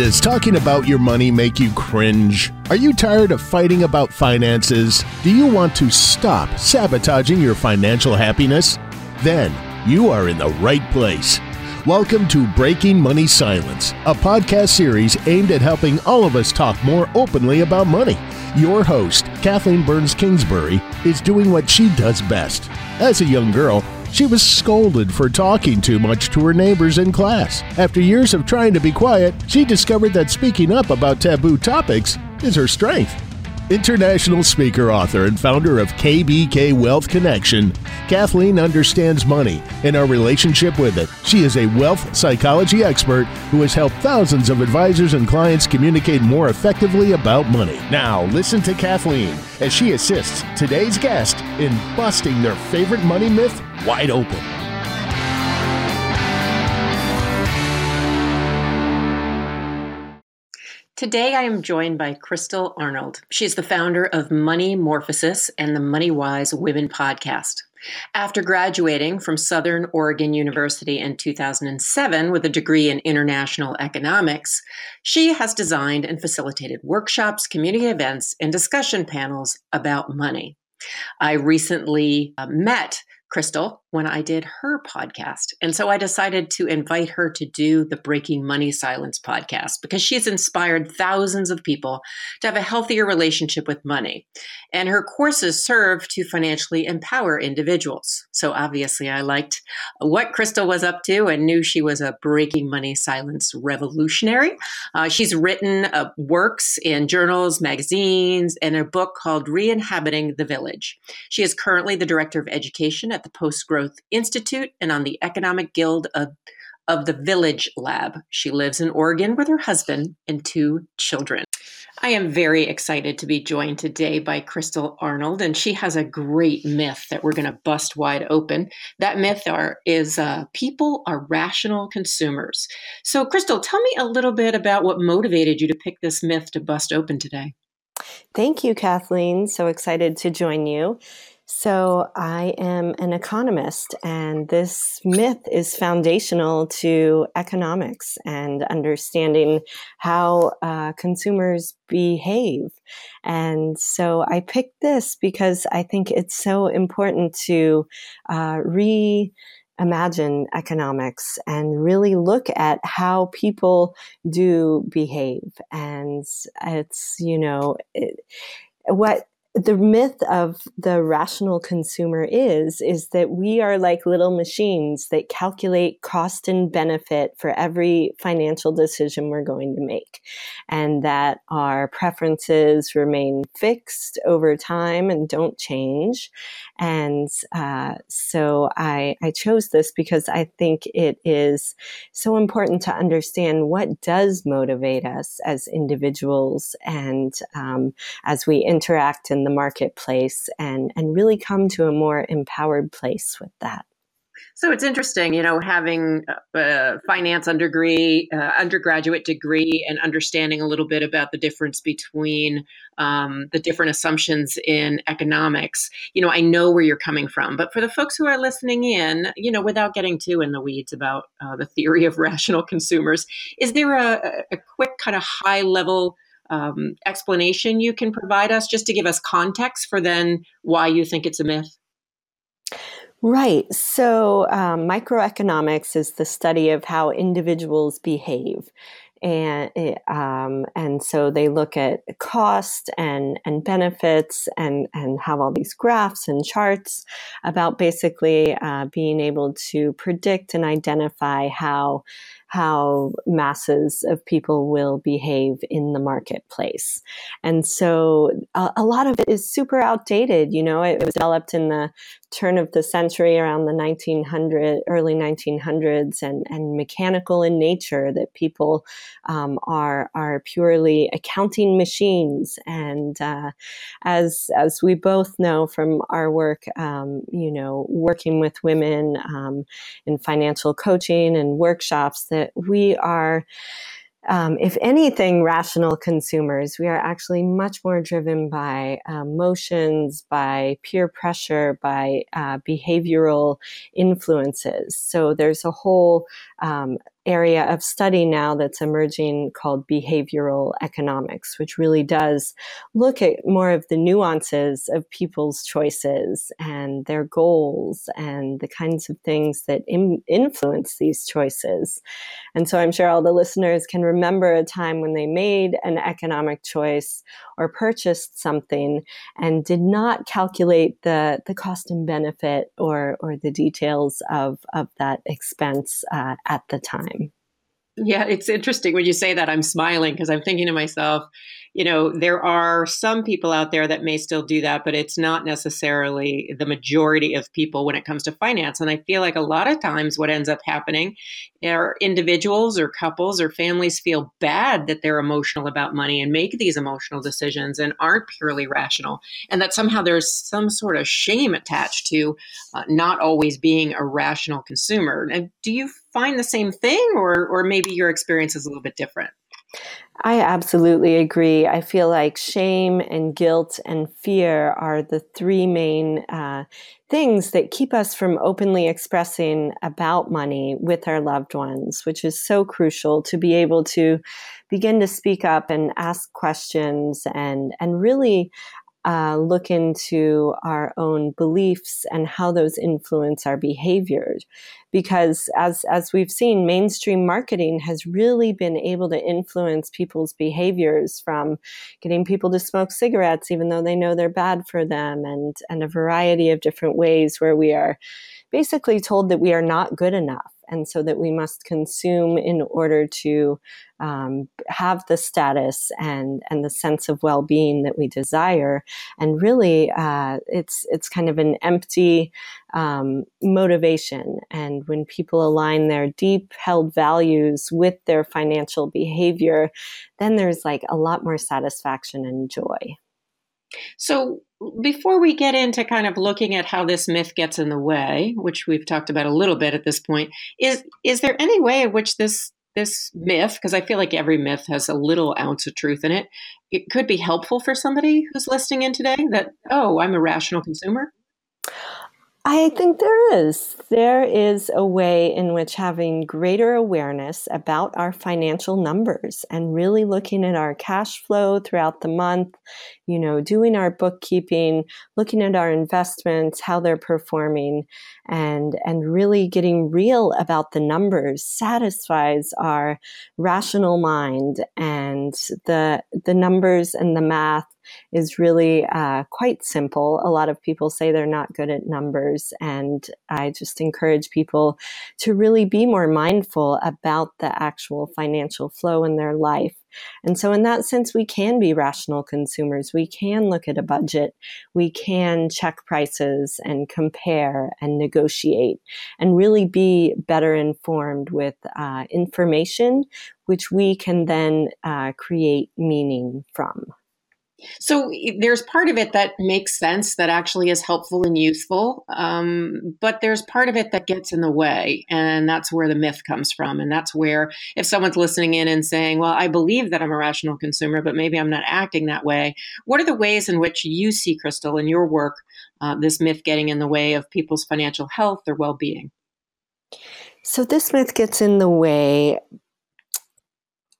Does talking about your money make you cringe? Are you tired of fighting about finances? Do you want to stop sabotaging your financial happiness? Then you are in the right place. Welcome to Breaking Money Silence, a podcast series aimed at helping all of us talk more openly about money. Your host, Kathleen Burns Kingsbury, is doing what she does best. As a young girl, she was scolded for talking too much to her neighbors in class. After years of trying to be quiet, she discovered that speaking up about taboo topics is her strength. International speaker, author, and founder of KBK Wealth Connection, Kathleen understands money and our relationship with it. She is a wealth psychology expert who has helped thousands of advisors and clients communicate more effectively about money. Now, listen to Kathleen as she assists today's guest in busting their favorite money myth wide open. Today, I am joined by Crystal Arnold. She is the founder of Money Morphosis and the Money Wise Women podcast. After graduating from Southern Oregon University in 2007 with a degree in international economics, she has designed and facilitated workshops, community events, and discussion panels about money. I recently uh, met Crystal when I did her podcast. And so I decided to invite her to do the Breaking Money Silence podcast because she's inspired thousands of people to have a healthier relationship with money. And her courses serve to financially empower individuals. So obviously, I liked what Crystal was up to and knew she was a Breaking Money Silence revolutionary. Uh, she's written uh, works in journals, magazines, and a book called Re-inhabiting the Village. She is currently the director of education at the Post Growth Growth Institute and on the Economic Guild of, of the Village Lab. She lives in Oregon with her husband and two children. I am very excited to be joined today by Crystal Arnold, and she has a great myth that we're going to bust wide open. That myth are, is uh, people are rational consumers. So, Crystal, tell me a little bit about what motivated you to pick this myth to bust open today. Thank you, Kathleen. So excited to join you. So, I am an economist, and this myth is foundational to economics and understanding how uh, consumers behave. And so, I picked this because I think it's so important to uh, re imagine economics and really look at how people do behave. And it's, you know, it, what the myth of the rational consumer is is that we are like little machines that calculate cost and benefit for every financial decision we're going to make. And that our preferences remain fixed over time and don't change. And uh, so I, I chose this because i think it is so important to understand what does motivate us as individuals and um, as we interact in the marketplace and, and really come to a more empowered place with that. So it's interesting, you know, having a finance underdegree, uh, undergraduate degree, and understanding a little bit about the difference between um, the different assumptions in economics. You know, I know where you're coming from, but for the folks who are listening in, you know, without getting too in the weeds about uh, the theory of rational consumers, is there a, a quick kind of high level um, explanation you can provide us just to give us context for then why you think it's a myth? Right. So, um, microeconomics is the study of how individuals behave. And eh, um, and so they look at cost and and benefits and and have all these graphs and charts about basically uh, being able to predict and identify how how masses of people will behave in the marketplace. And so a, lot of it is super outdated. You know, it, it was developed in the turn of the century around the 1900 early 1900s and, and mechanical in nature that people um, are are purely accounting machines and uh, as as we both know from our work um, you know working with women um, in financial coaching and workshops that we are um, if anything, rational consumers. We are actually much more driven by emotions, by peer pressure, by uh, behavioral influences. So there's a whole um, area of study now that's emerging called behavioral economics, which really does look at more of the nuances of people's choices and their goals and the kinds of things that Im- influence these choices. And so I'm sure all the listeners can remember a time when they made an economic choice or purchased something and did not calculate the, the cost and benefit or, or the details of, of that expense uh, at the time. Yeah, it's interesting when you say that. I'm smiling because I'm thinking to myself, you know, there are some people out there that may still do that, but it's not necessarily the majority of people when it comes to finance. And I feel like a lot of times what ends up happening are individuals or couples or families feel bad that they're emotional about money and make these emotional decisions and aren't purely rational. And that somehow there's some sort of shame attached to uh, not always being a rational consumer. And do you find the same thing or, or maybe your experience is a little bit different? I absolutely agree. I feel like shame and guilt and fear are the three main uh, things that keep us from openly expressing about money with our loved ones, which is so crucial to be able to begin to speak up and ask questions and and really uh, look into our own beliefs and how those influence our behaviors. Because as as we've seen mainstream marketing has really been able to influence people's behaviors from getting people to smoke cigarettes even though they know they're bad for them and and a variety of different ways where we are basically told that we are not good enough and so that we must consume in order to um, have the status and and the sense of well being that we desire. And really, uh, it's it's kind of an empty um, motivation. And when people align their deep held values with their financial behavior, then there's like a lot more satisfaction and joy. So, before we get into kind of looking at how this myth gets in the way, which we've talked about a little bit at this point, is is there any way in which this this myth, because I feel like every myth has a little ounce of truth in it, it could be helpful for somebody who's listening in today that, oh, I'm a rational consumer? I think there is. There is a way in which having greater awareness about our financial numbers and really looking at our cash flow throughout the month, you know, doing our bookkeeping, looking at our investments, how they're performing, and, and really getting real about the numbers satisfies our rational mind and the, the numbers and the math is really uh, quite simple. A lot of people say they're not good at numbers, and I just encourage people to really be more mindful about the actual financial flow in their life. And so, in that sense, we can be rational consumers. We can look at a budget. We can check prices and compare and negotiate and really be better informed with uh, information, which we can then uh, create meaning from. So there's part of it that makes sense, that actually is helpful and useful. Um, but there's part of it that gets in the way. And that's where the myth comes from. And that's where, if someone's listening in and saying, well, I believe that I'm a rational consumer, but maybe I'm not acting that way, what are the ways in which you see, Crystal, in your work, uh, this myth getting in the way of people's financial health or well being? So this myth gets in the way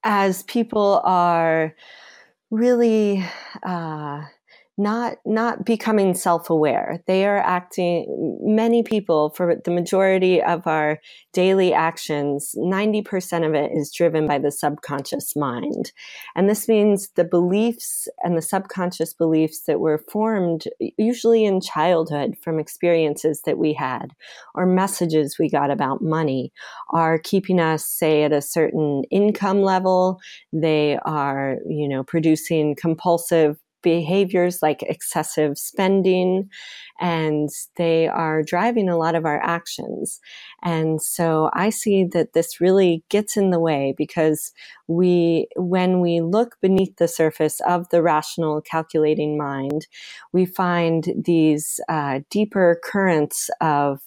as people are really uh, not not becoming self-aware. They are acting many people for the majority of our daily actions 90% of it is driven by the subconscious mind. And this means the beliefs and the subconscious beliefs that were formed usually in childhood from experiences that we had or messages we got about money are keeping us say at a certain income level. They are you know producing compulsive behaviors like excessive spending and they are driving a lot of our actions. And so I see that this really gets in the way because we, when we look beneath the surface of the rational calculating mind, we find these uh, deeper currents of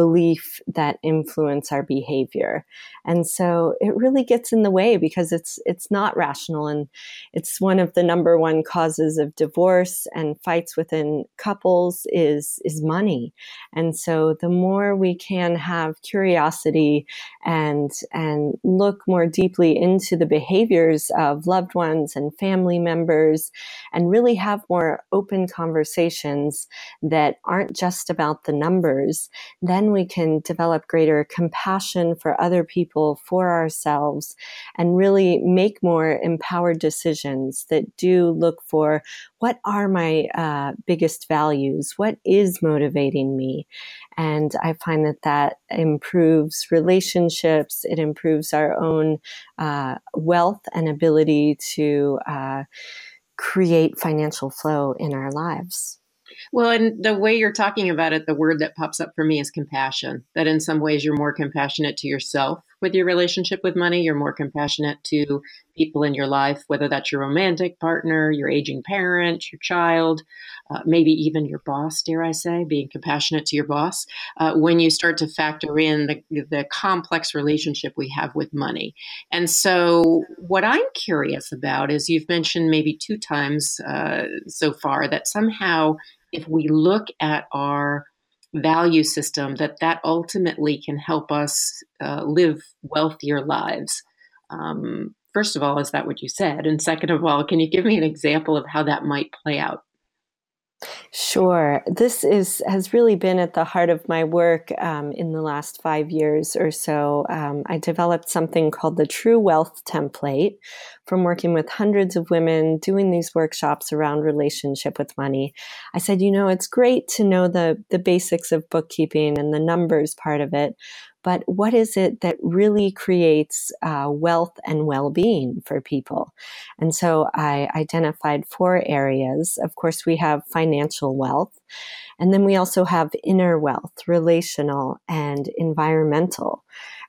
belief that influence our behavior. And so it really gets in the way because it's it's not rational and it's one of the number one causes of divorce and fights within couples is is money. And so the more we can have curiosity and and look more deeply into the behaviors of loved ones and family members and really have more open conversations that aren't just about the numbers, then we can develop greater compassion for other people, for ourselves, and really make more empowered decisions that do look for what are my uh, biggest values? What is motivating me? And I find that that improves relationships. It improves our own uh, wealth and ability to uh, create financial flow in our lives. Well, and the way you're talking about it, the word that pops up for me is compassion. That in some ways you're more compassionate to yourself with your relationship with money. You're more compassionate to people in your life, whether that's your romantic partner, your aging parent, your child, uh, maybe even your boss, dare I say, being compassionate to your boss. Uh, when you start to factor in the, the complex relationship we have with money. And so, what I'm curious about is you've mentioned maybe two times uh, so far that somehow if we look at our value system, that that ultimately can help us uh, live wealthier lives. Um, first of all, is that what you said? And second of all, can you give me an example of how that might play out? Sure. This is has really been at the heart of my work um, in the last five years or so. Um, I developed something called the True Wealth Template from working with hundreds of women doing these workshops around relationship with money. I said, you know, it's great to know the the basics of bookkeeping and the numbers part of it, but what is it that really creates uh, wealth and well-being for people? And so i identified four areas. Of course we have financial wealth and then we also have inner wealth relational and environmental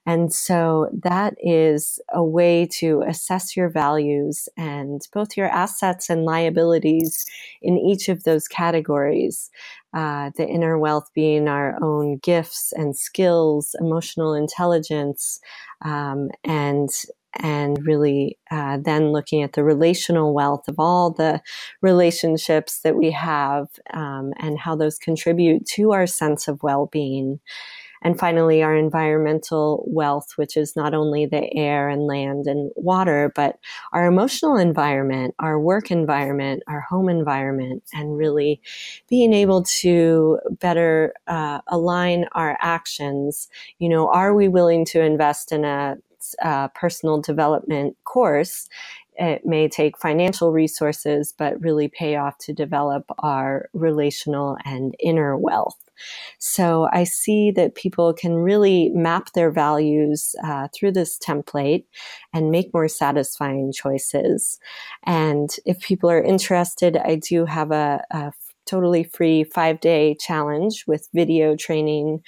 and so that is a way to assess your values and both your assets and liabilities in each of those categories. Uh, the inner wealth being our own gifts and skills, emotional intelligence, um, and and really uh, then looking at the relational wealth of all the relationships that we have um, and how those contribute to our sense of well-being and finally, our environmental wealth, which is not only the air and land and water, but our emotional environment, our work environment, our home environment, and really being able to better uh, align our actions. You know, are we willing to invest in a uh, personal development course it may take financial resources, but really pay off to develop our relational and inner wealth. So I see that people can really map their values uh, through this template and make more satisfying choices. And if people are interested, I do have a, a totally free five day challenge with video training.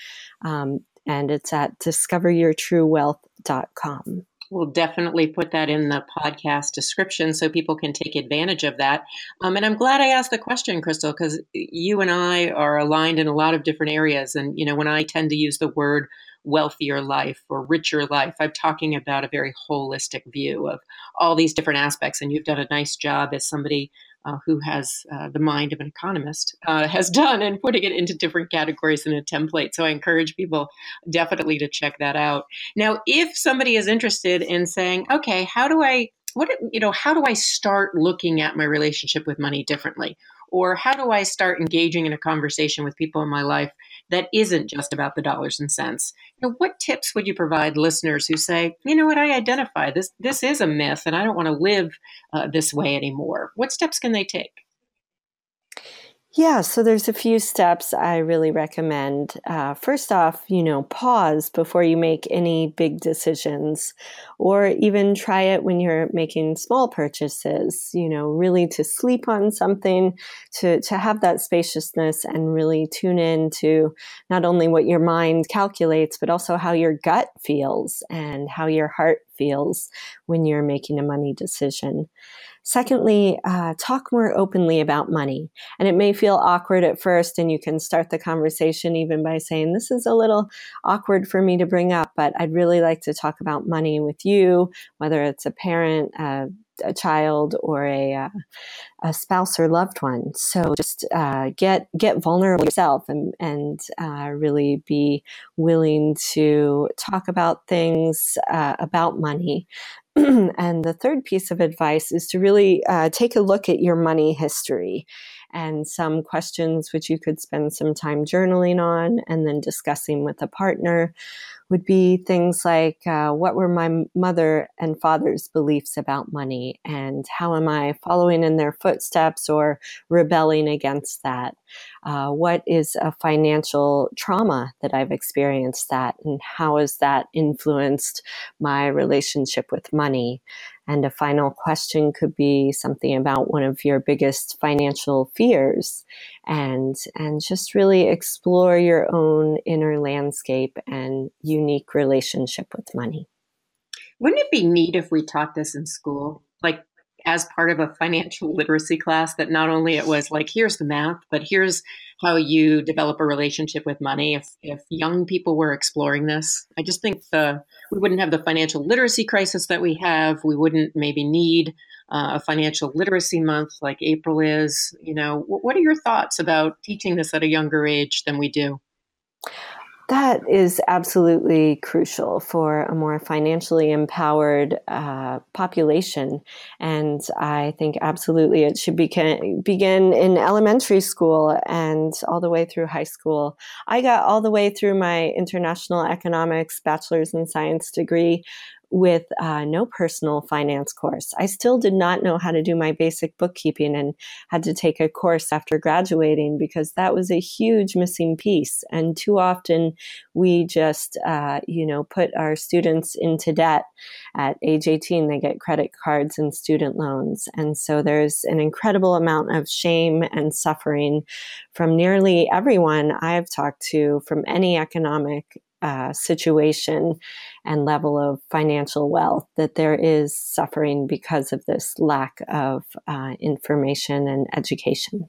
Um, and it's at discoveryourtruewealth.com. We'll definitely put that in the podcast description so people can take advantage of that. Um, and I'm glad I asked the question, Crystal, because you and I are aligned in a lot of different areas. And, you know, when I tend to use the word wealthier life or richer life, I'm talking about a very holistic view of all these different aspects. And you've done a nice job as somebody uh, who has uh, the mind of an economist, uh, has done and putting it into different categories in a template. So I encourage people definitely to check that out. Now, if somebody is interested in saying, okay, how do I, what, you know, how do I start looking at my relationship with money differently? Or how do I start engaging in a conversation with people in my life that isn't just about the dollars and cents? What tips would you provide listeners who say, you know what, I identify this this is a myth and I don't want to live uh, this way anymore? What steps can they take? Yeah, so there's a few steps I really recommend. Uh, first off, you know, pause before you make any big decisions, or even try it when you're making small purchases. You know, really to sleep on something, to to have that spaciousness, and really tune in to not only what your mind calculates, but also how your gut feels and how your heart feels when you're making a money decision. Secondly, uh, talk more openly about money. And it may feel awkward at first, and you can start the conversation even by saying, This is a little awkward for me to bring up, but I'd really like to talk about money with you, whether it's a parent, uh, a child or a, uh, a spouse or loved one. So just uh, get get vulnerable yourself and and uh, really be willing to talk about things uh, about money. and the third piece of advice is to really uh, take a look at your money history and some questions which you could spend some time journaling on and then discussing with a partner would be things like uh, what were my mother and father's beliefs about money and how am I following in their footsteps or rebelling against that? Uh, what is a financial trauma that I've experienced that and how has that influenced my relationship with money? And a final question could be something about one of your biggest financial fears and, and just really explore your own inner landscape and unique relationship with money. Wouldn't it be neat if we taught this in school? Like as part of a financial literacy class that not only it was like here's the math but here's how you develop a relationship with money. If if young people were exploring this i just think the we wouldn't have the financial literacy crisis that we have. We wouldn't maybe need uh, a financial literacy month like april is you know. What are your thoughts about teaching this at a younger age than we do that is absolutely crucial for a more financially empowered uh, population. And I think absolutely it should begin, begin in elementary school and all the way through high school. I got all the way through my international economics bachelor's in science degree with uh, no personal finance course. I still did not know how to do my basic bookkeeping and had to take a course after graduating because that was a huge missing piece. And too often we just, uh, you know, put our students into debt at age 18. They get credit cards and student loans. And so there's an incredible amount of shame and suffering from nearly everyone I've talked to from any economic uh, situation and level of financial wealth that there is suffering because of this lack of uh, information and education.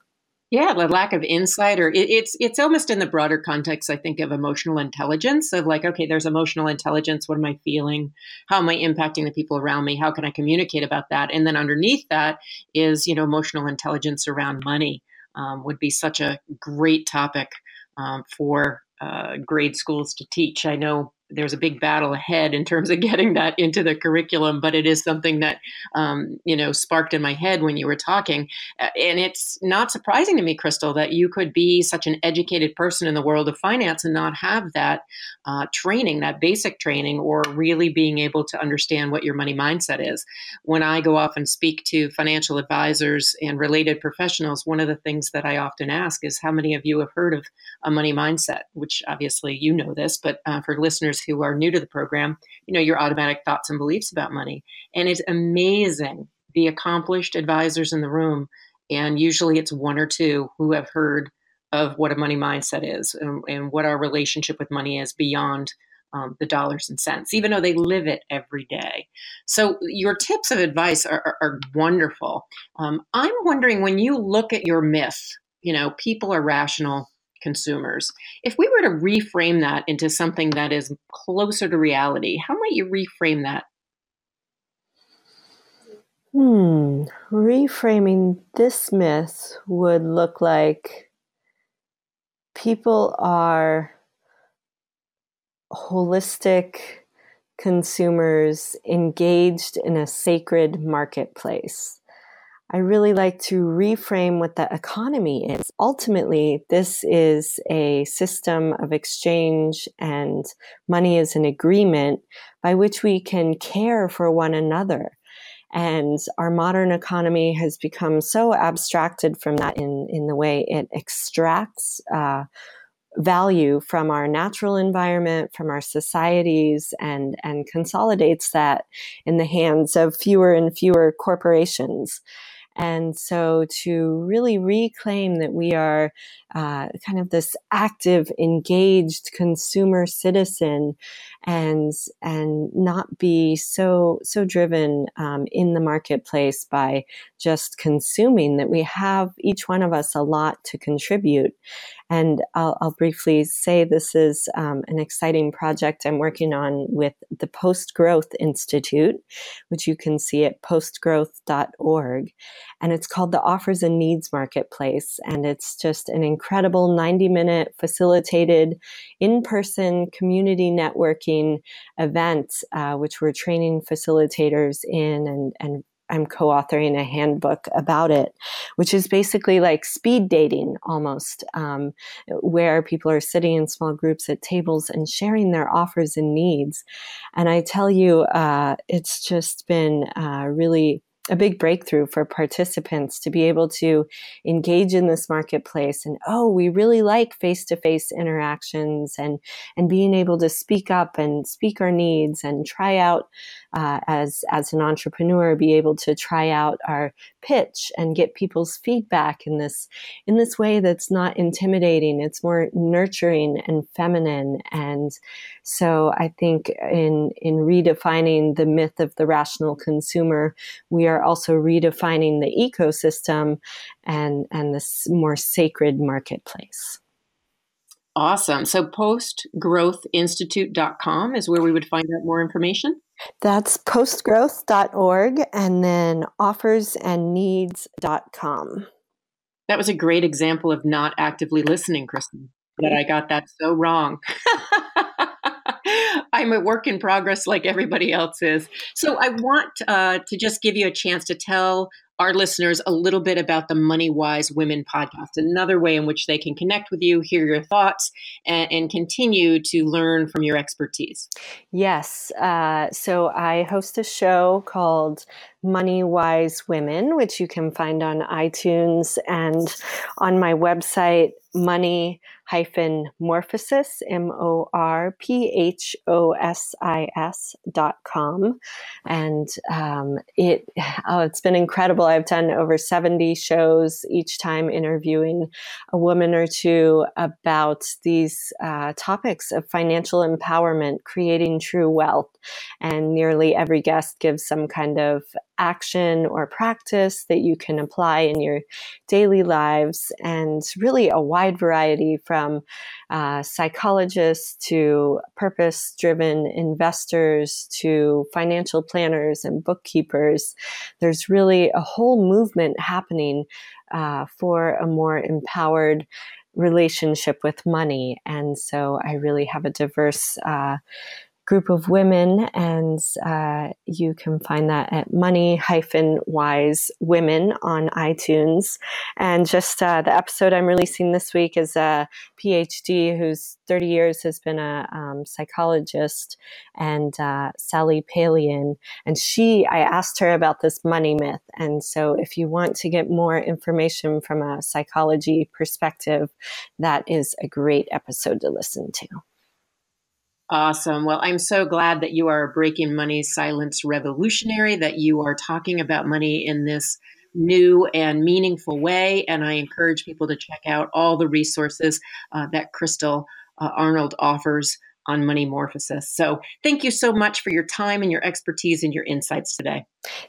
Yeah, the lack of insight, or it, it's it's almost in the broader context, I think, of emotional intelligence. Of like, okay, there's emotional intelligence. What am I feeling? How am I impacting the people around me? How can I communicate about that? And then underneath that is, you know, emotional intelligence around money um, would be such a great topic um, for uh, grade schools to teach. I know there's a big battle ahead in terms of getting that into the curriculum, but it is something that um, you know sparked in my head when you were talking, and it's not surprising to me, Crystal, that you could be such an educated person in the world of finance and not have that uh, training, that basic training, or really being able to understand what your money mindset is. When I go off and speak to financial advisors and related professionals, one of the things that I often ask is, "How many of you have heard of a money mindset?" Which obviously you know this, but uh, for listeners who are new to the program, you know, your automatic thoughts and beliefs about money. And it's amazing the accomplished advisors in the room. And usually it's one or two who have heard of what a money mindset is and, and what our relationship with money is beyond um, the dollars and cents, even though they live it every day. So, your tips of advice are, are, are wonderful. Um, I'm wondering when you look at your myth, you know, people are rational, consumers. If we were to reframe that into something that is closer to reality, how might you reframe that? Hmm, reframing this myth would look like people are holistic consumers engaged in a sacred marketplace. I really like to reframe what the economy is. Ultimately, this is a system of exchange and money is an agreement by which we can care for one another. And our modern economy has become so abstracted from that in, in the way it extracts uh, value from our natural environment, from our societies, and, and consolidates that in the hands of fewer and fewer corporations. And so to really reclaim that we are uh, kind of this active, engaged consumer citizen and, and not be so, so driven um, in the marketplace by just consuming that we have each one of us a lot to contribute. And I'll, I'll briefly say this is um, an exciting project I'm working on with the Post Growth Institute, which you can see at postgrowth.org. And it's called the Offers and Needs Marketplace. And it's just an incredible 90 minute facilitated in person community networking event, uh, which we're training facilitators in and, and I'm co authoring a handbook about it, which is basically like speed dating almost, um, where people are sitting in small groups at tables and sharing their offers and needs. And I tell you, uh, it's just been uh, really a big breakthrough for participants to be able to engage in this marketplace and oh we really like face-to-face interactions and and being able to speak up and speak our needs and try out uh, as as an entrepreneur be able to try out our pitch and get people's feedback in this in this way that's not intimidating. It's more nurturing and feminine and so i think in in redefining the myth of the rational consumer we are also redefining the ecosystem and and this more sacred marketplace Awesome. So postgrowthinstitute.com is where we would find out more information. That's postgrowth.org and then offersandneeds.com. That was a great example of not actively listening, Kristen. That I got that so wrong. I'm a work in progress like everybody else is. So I want uh, to just give you a chance to tell our listeners a little bit about the Money Wise Women podcast, another way in which they can connect with you, hear your thoughts, and, and continue to learn from your expertise. Yes. Uh, so I host a show called Money Wise Women, which you can find on iTunes and on my website, money hyphen morphosis, M O R P H O S I S dot com. And um, it, oh, it's been incredible. I've done over 70 shows, each time interviewing a woman or two about these uh, topics of financial empowerment, creating true wealth. And nearly every guest gives some kind of action or practice that you can apply in your daily lives, and really a wide variety from uh, psychologists to purpose driven investors to financial planners and bookkeepers. There's really a whole movement happening uh, for a more empowered relationship with money. And so I really have a diverse uh, group of women, and uh, you can find that at Money Wise Women on iTunes. And just uh, the episode I'm releasing this week is a PhD who's 30 years has been a um, psychologist, and uh, Sally Palaian. And she, I asked her about this money myth. And so, if you want to get more information from a psychology perspective, that is a great episode to listen to. Awesome. Well, I'm so glad that you are breaking money silence revolutionary, that you are talking about money in this new and meaningful way. And I encourage people to check out all the resources uh, that Crystal uh, Arnold offers on money morphosis. So thank you so much for your time and your expertise and your insights today.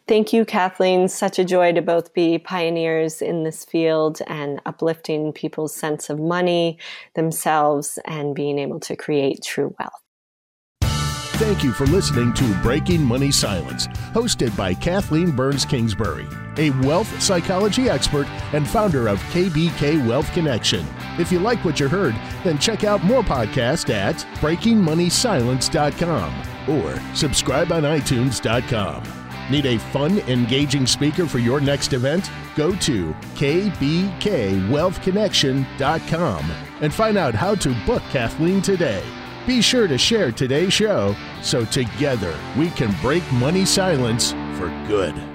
Thank you, Kathleen. Such a joy to both be pioneers in this field and uplifting people's sense of money, themselves, and being able to create true wealth. Thank you for listening to Breaking Money Silence, hosted by Kathleen Burns Kingsbury, a wealth psychology expert and founder of KBK Wealth Connection. If you like what you heard, then check out more podcasts at breakingmoneysilence.com or subscribe on itunes.com. Need a fun, engaging speaker for your next event? Go to kbkwealthconnection.com and find out how to book Kathleen today. Be sure to share today's show so together we can break money silence for good.